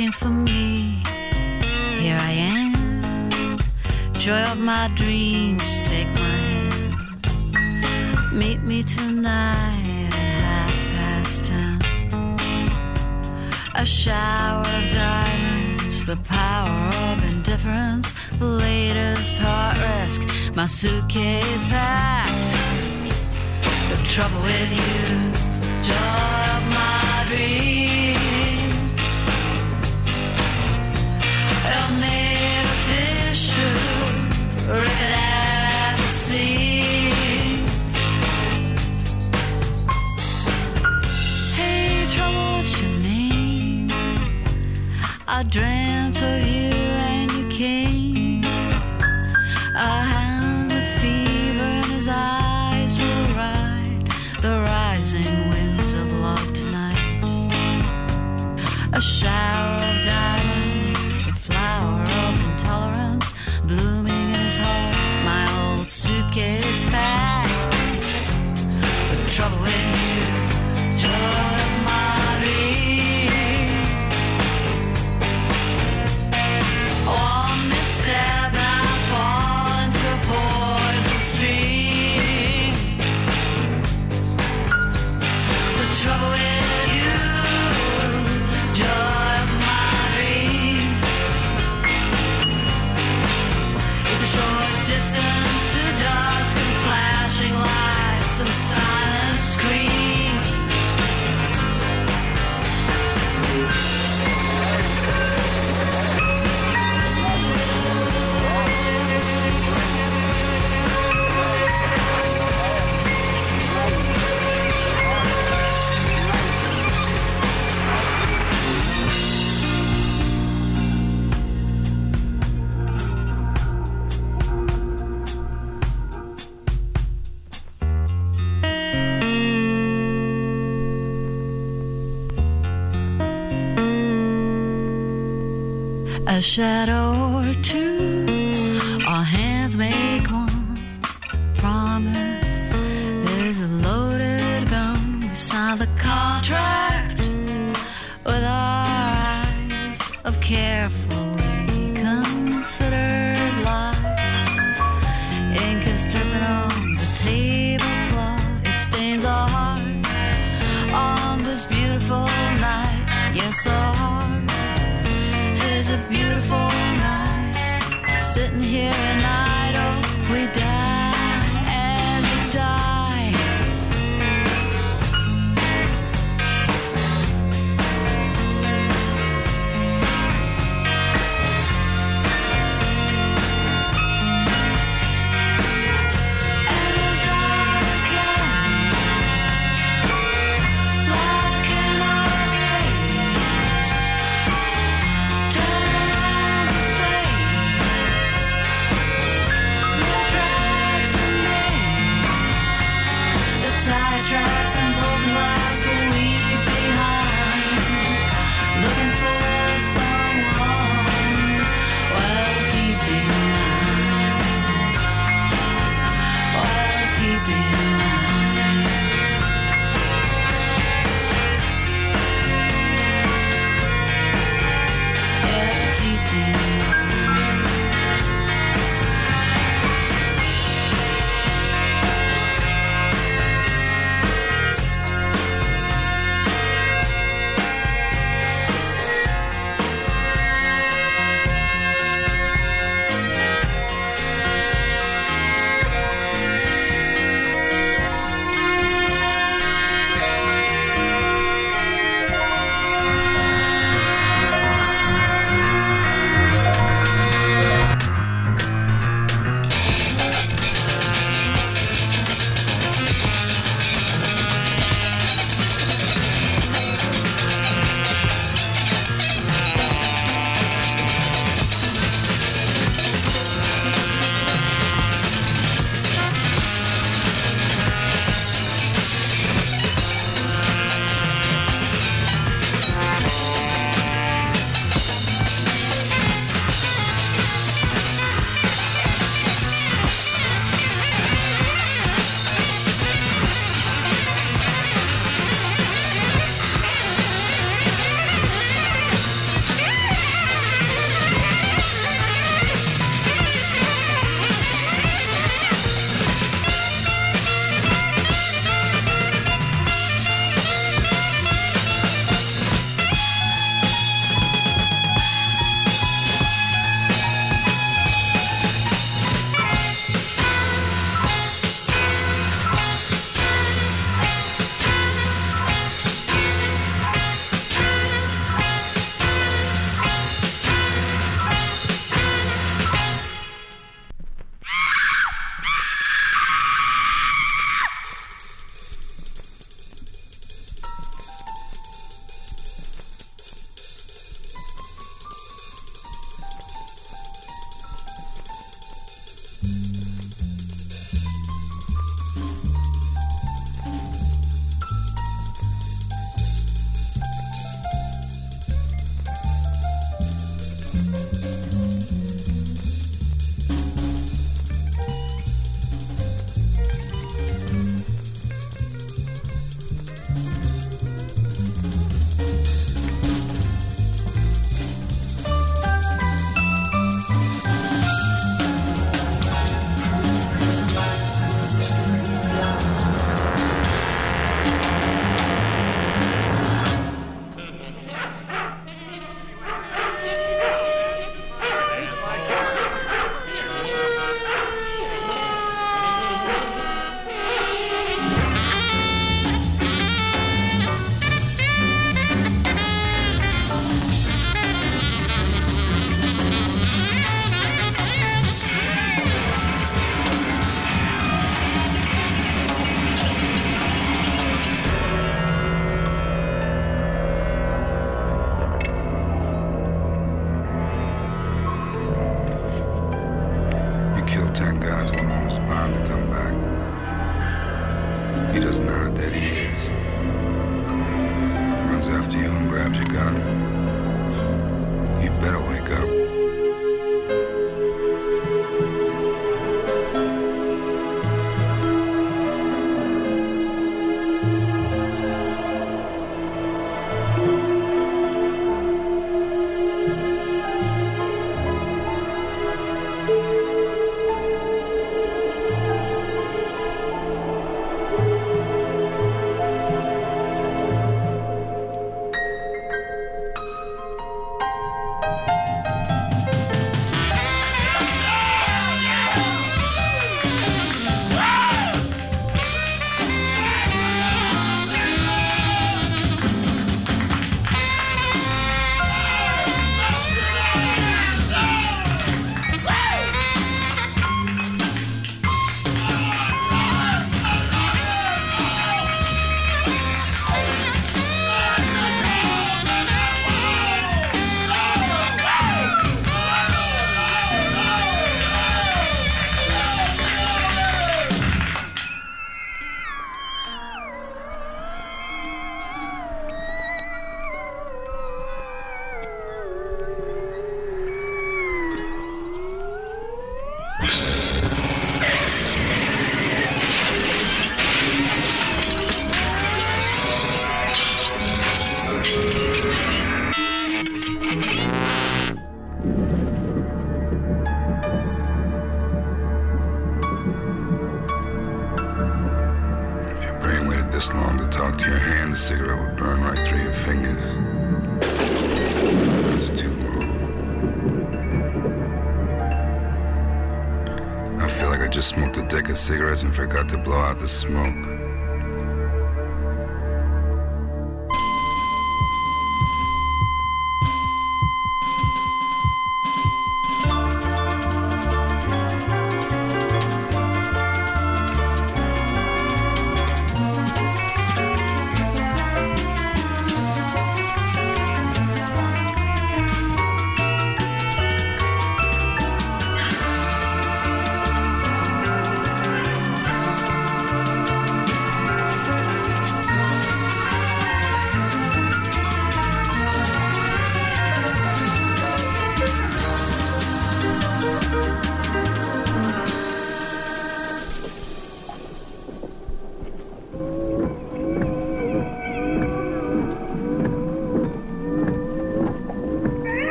Looking for me, here I am. Joy of my dreams, take my hand. Meet me tonight at half past ten. A shower of diamonds, the power of indifference, the latest heart risk. My suitcase packed. The trouble with you, I dream. shadow or two. Our hands make one promise is a loaded gun. We sign the contract with our eyes of carefully considered lies. Ink is dripping on the tablecloth. It stains our heart on this beautiful night. Yes, our heart. sitting here and I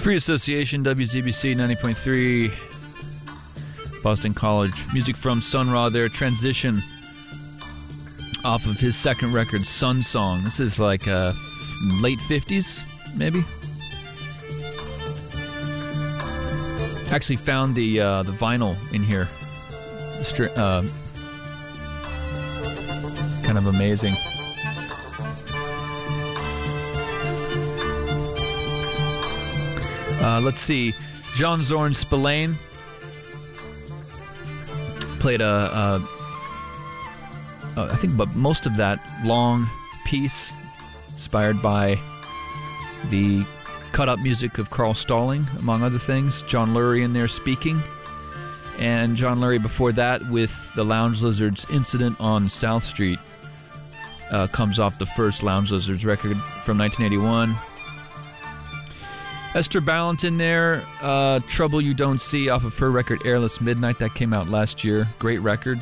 Free Association, WZBC 90.3, Boston College. Music from Sun Ra there, Transition, off of his second record, Sun Song. This is like uh, late 50s, maybe? Actually found the uh, the vinyl in here. Uh, kind of amazing. Uh, let's see. John Zorn Spillane played a, a, a, I think, but most of that long piece inspired by the cut up music of Carl Stalling, among other things. John Lurie in there speaking. And John Lurie before that with the Lounge Lizards incident on South Street. Uh, comes off the first Lounge Lizards record from 1981. Eszter Balint in there, uh, Trouble You Don't See off of her record Airless Midnight that came out last year. Great record.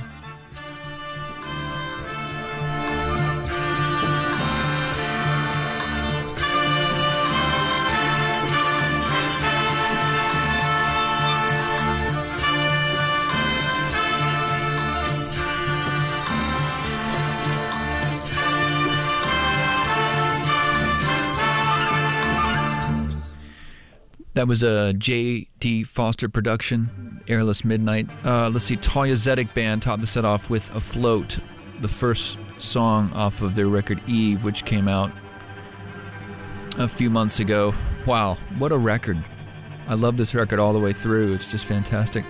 That was a J.D. Foster production, Airless Midnight. Uh, let's see, Thalia Zedek Band topped the set off with Afloat, the first song off of their record Eve, which came out a few months ago. Wow, what a record! I love this record all the way through. It's just fantastic.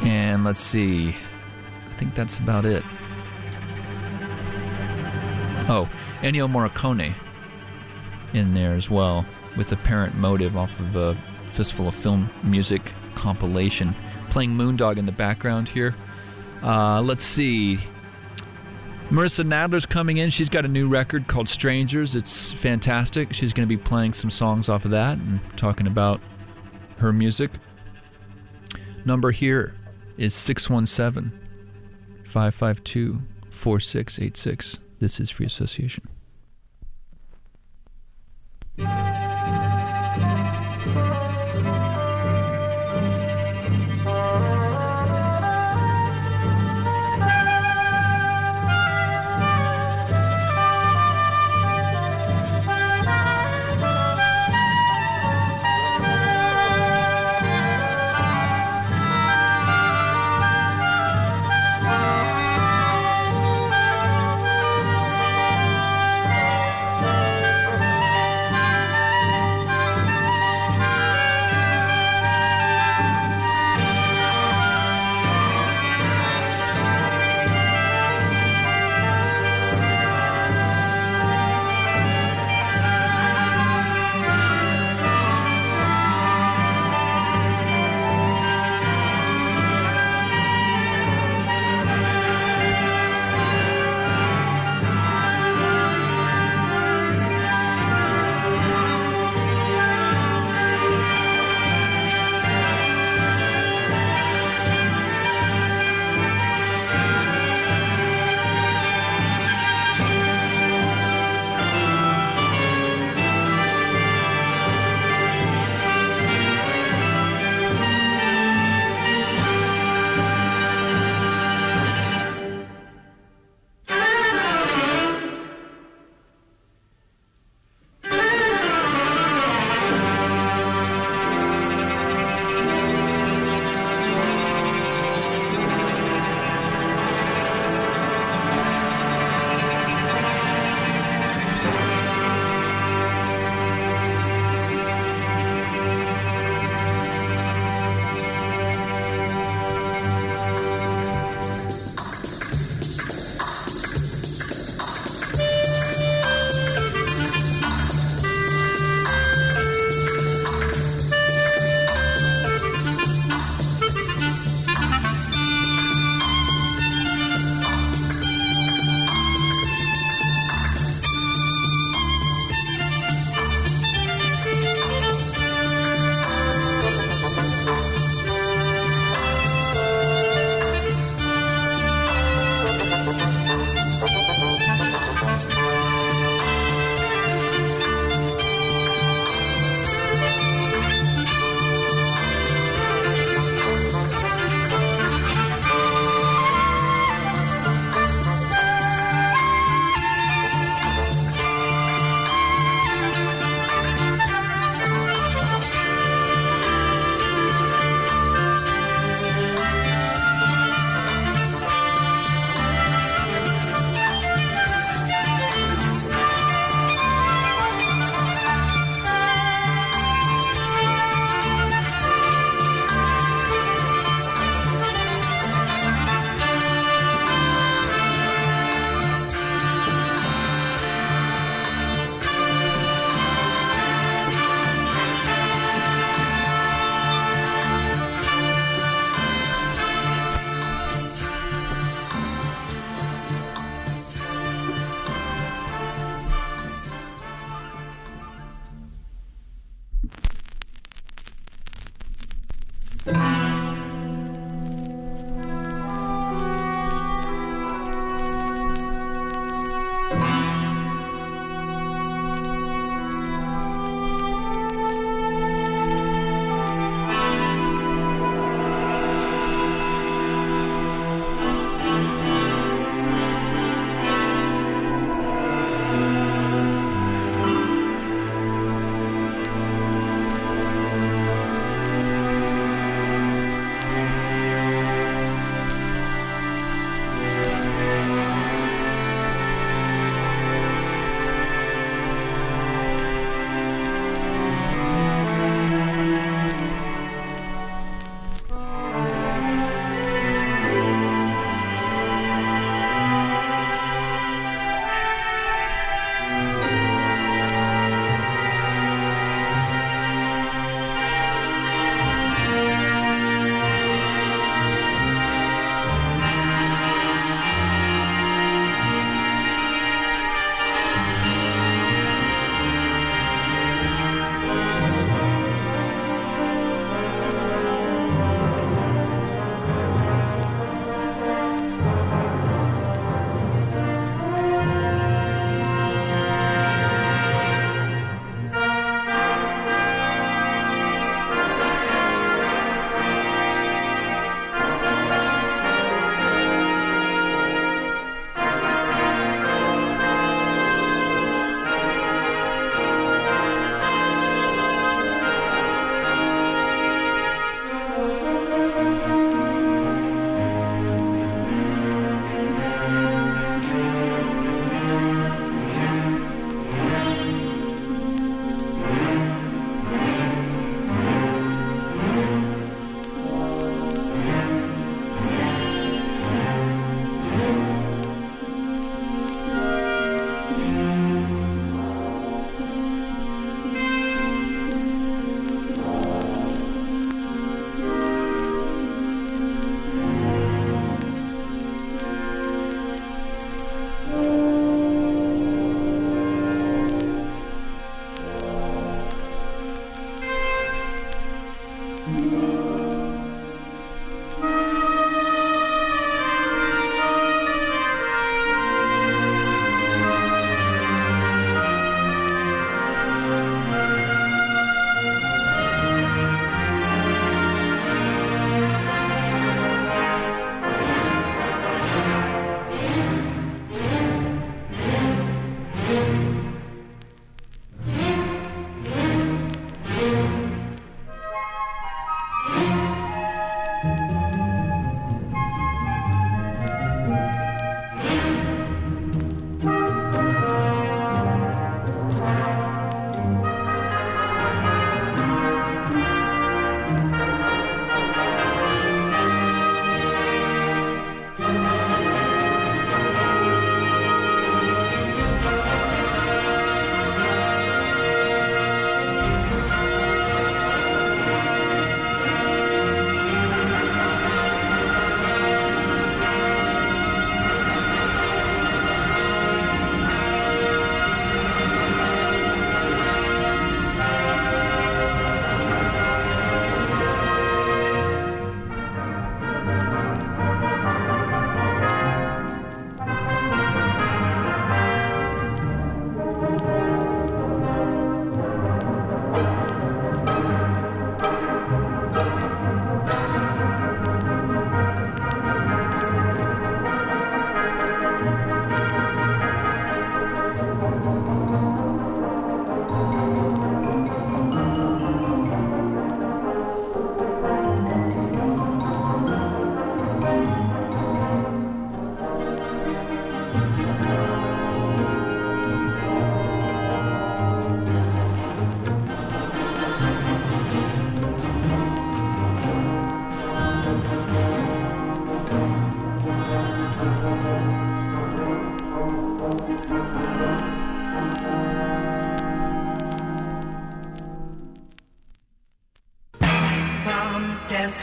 And let's see, I think that's about it. Oh, Ennio Morricone in there as well with Apparent Motive off of a Fistful of Film Music compilation. Playing Moondog in the background here. Uh, let's see. Marissa Nadler's coming in. She's got a new record called Strangers. It's fantastic. She's going to be playing some songs off of that and talking about her music. Number here is 617 552 4686. This is Free Association.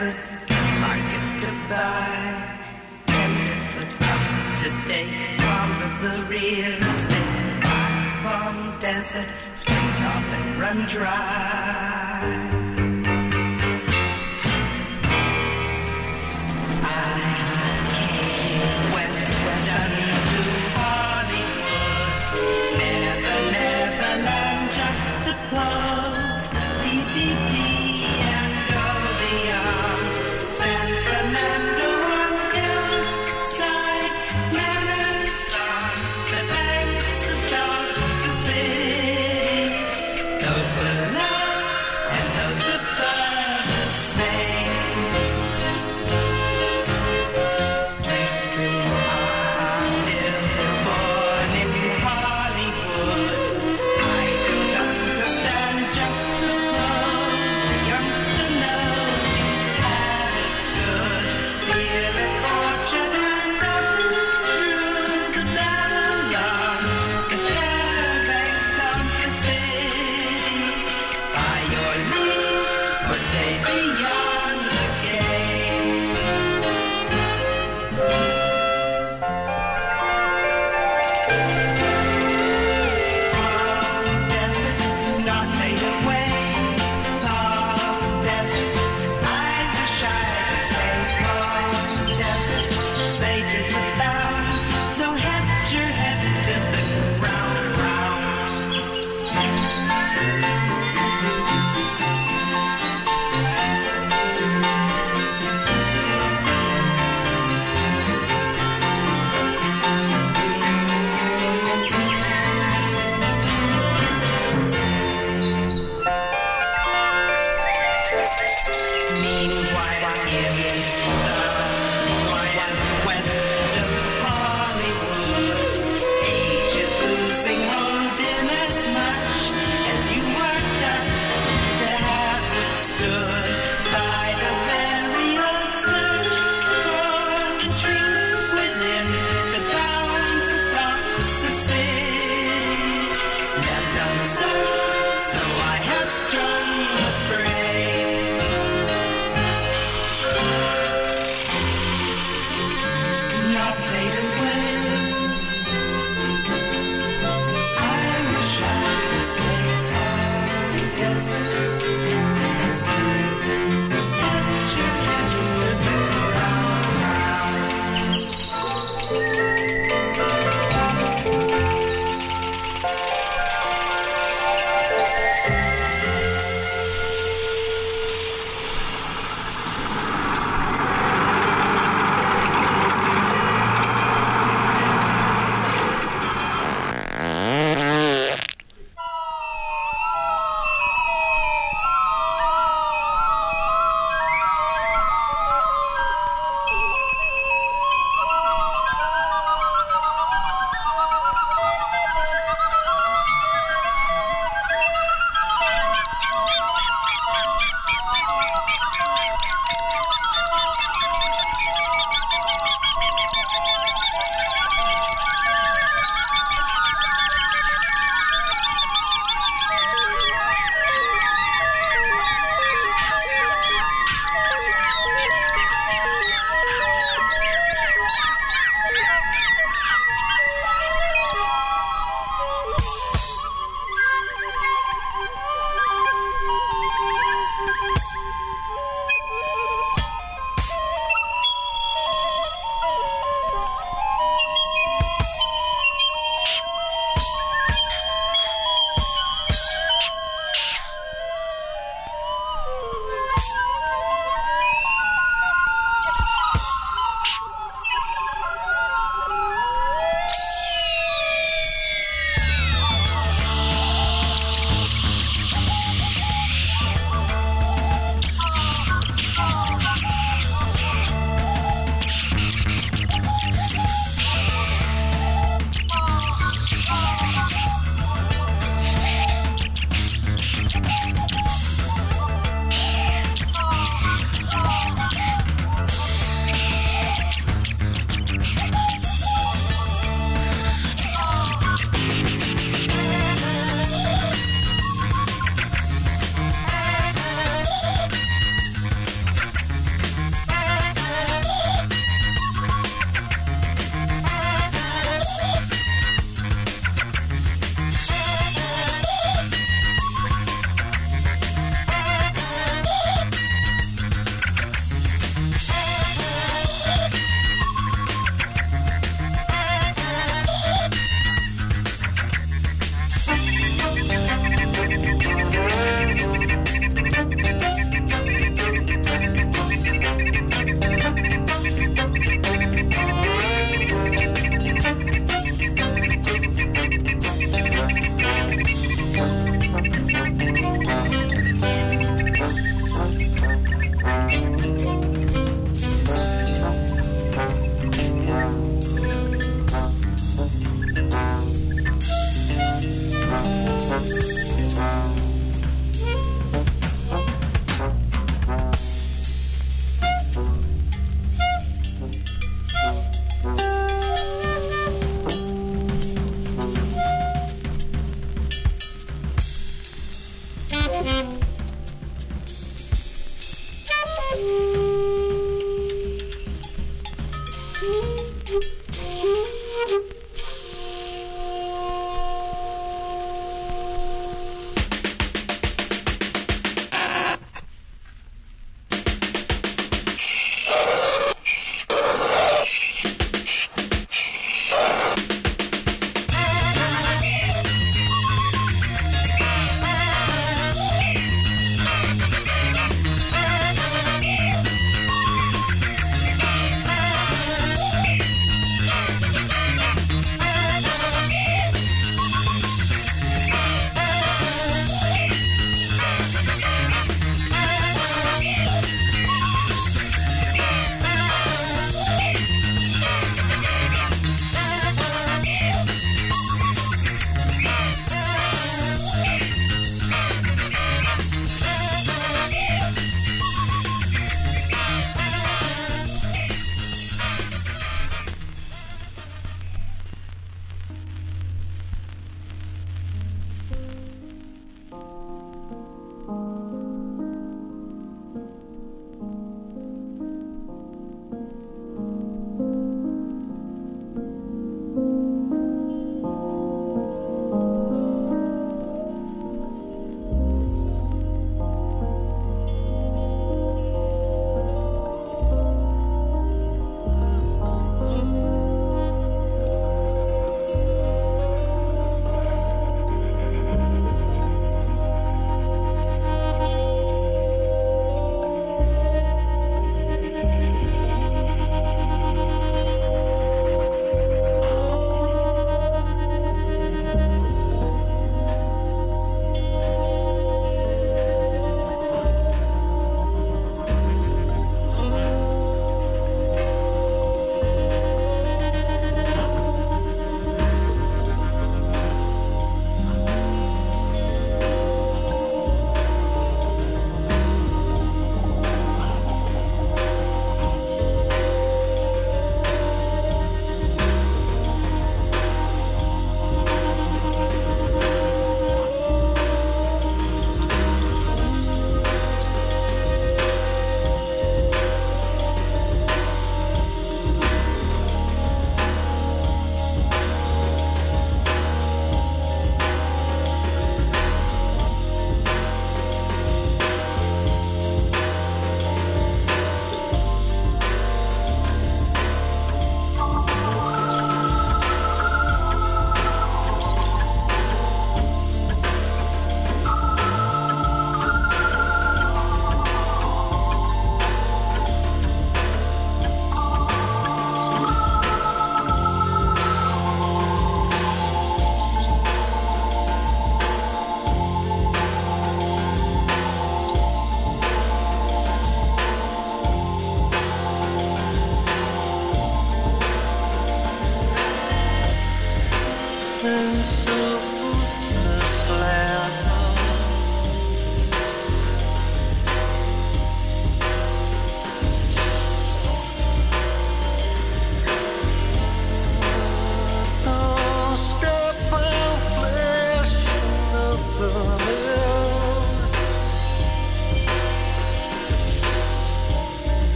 Desert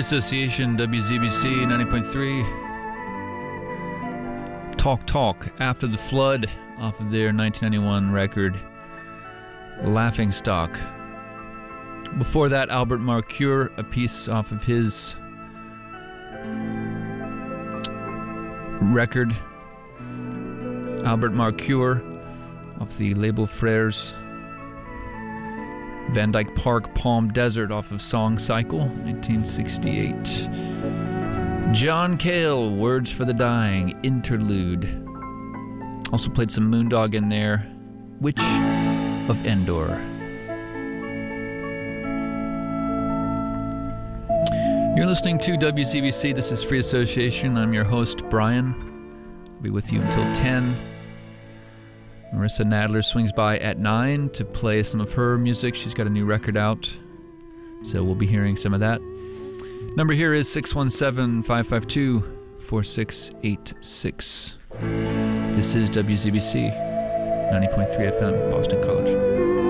Association, WZBC 90.3. Talk Talk After the Flood off of their 1991 record, Laughing Stock. Before that, Albert Marcoeur, a piece off of his record, Albert Marcoeur, off the label Frères. Van Dyke Park, Palm Desert off of Song Cycle, 1968. John Cale, Words for the Dying, Interlude. Also played some Moondog in there. Witch of Endor. You're listening to WZBC. This is Free Association. I'm your host, Brian. I'll be with you until 10. Marissa Nadler swings by at 9 to play some of her music. She's got a new record out, so we'll be hearing some of that. Number here is 617 552 4686. This is WZBC 90.3 FM, Boston College.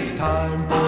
It's time for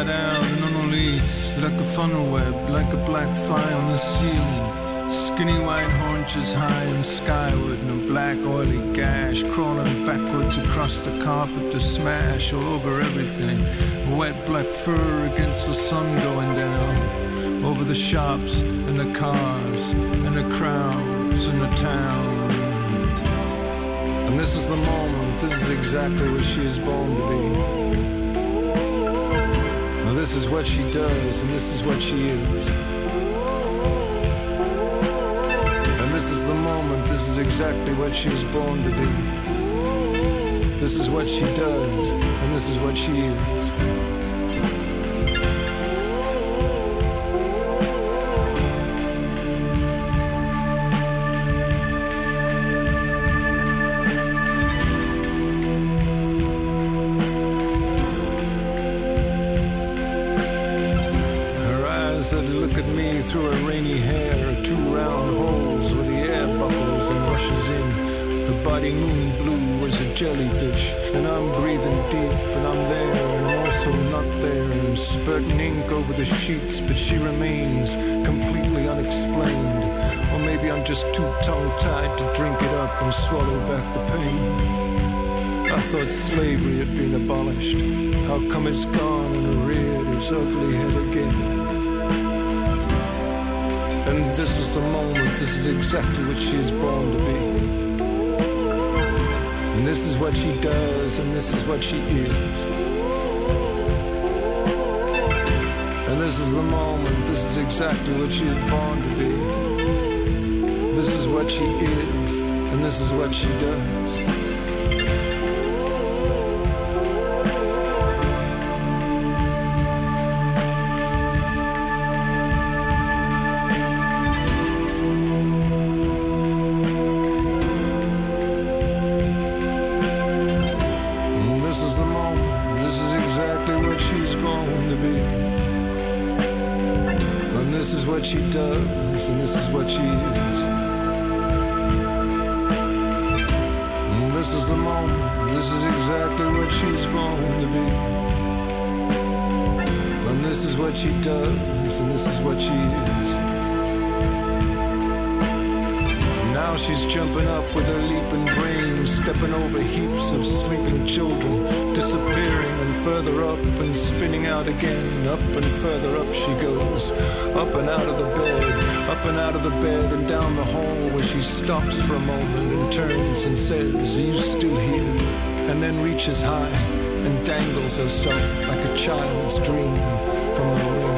inside out and unreleased Like a funnel web, like a black fly on the ceiling. Skinny white haunches high and skyward And a black oily gash crawling backwards across the carpet to smash all over everything. Wet black fur against the sun going down Over the shops and the cars and the crowds and the town. And this is the moment, this is exactly what she is born to be this is what she does, and this is what she is. And this is the moment, this is exactly what she was born to be. This is what she does, and this is what she is. Jellyfish, and I'm breathing deep, and I'm there, and I'm also not there. I'm spurting ink over the sheets, but she remains completely unexplained. Or maybe I'm just too tongue tied to drink it up and swallow back the pain. I thought slavery had been abolished. How come it's gone and reared its ugly head again? And this is the moment, this is exactly what she is born to be. And this is what she does, and this is what she is. And this is the moment, this is exactly what she is born to be. This is what she is, and this is what she does. Further up and spinning out again. Up and further up she goes, up and out of the bed, up and out of the bed and down the hall where she stops for a moment and turns and says, Are you still here? And then reaches high and dangles herself like a child's dream from the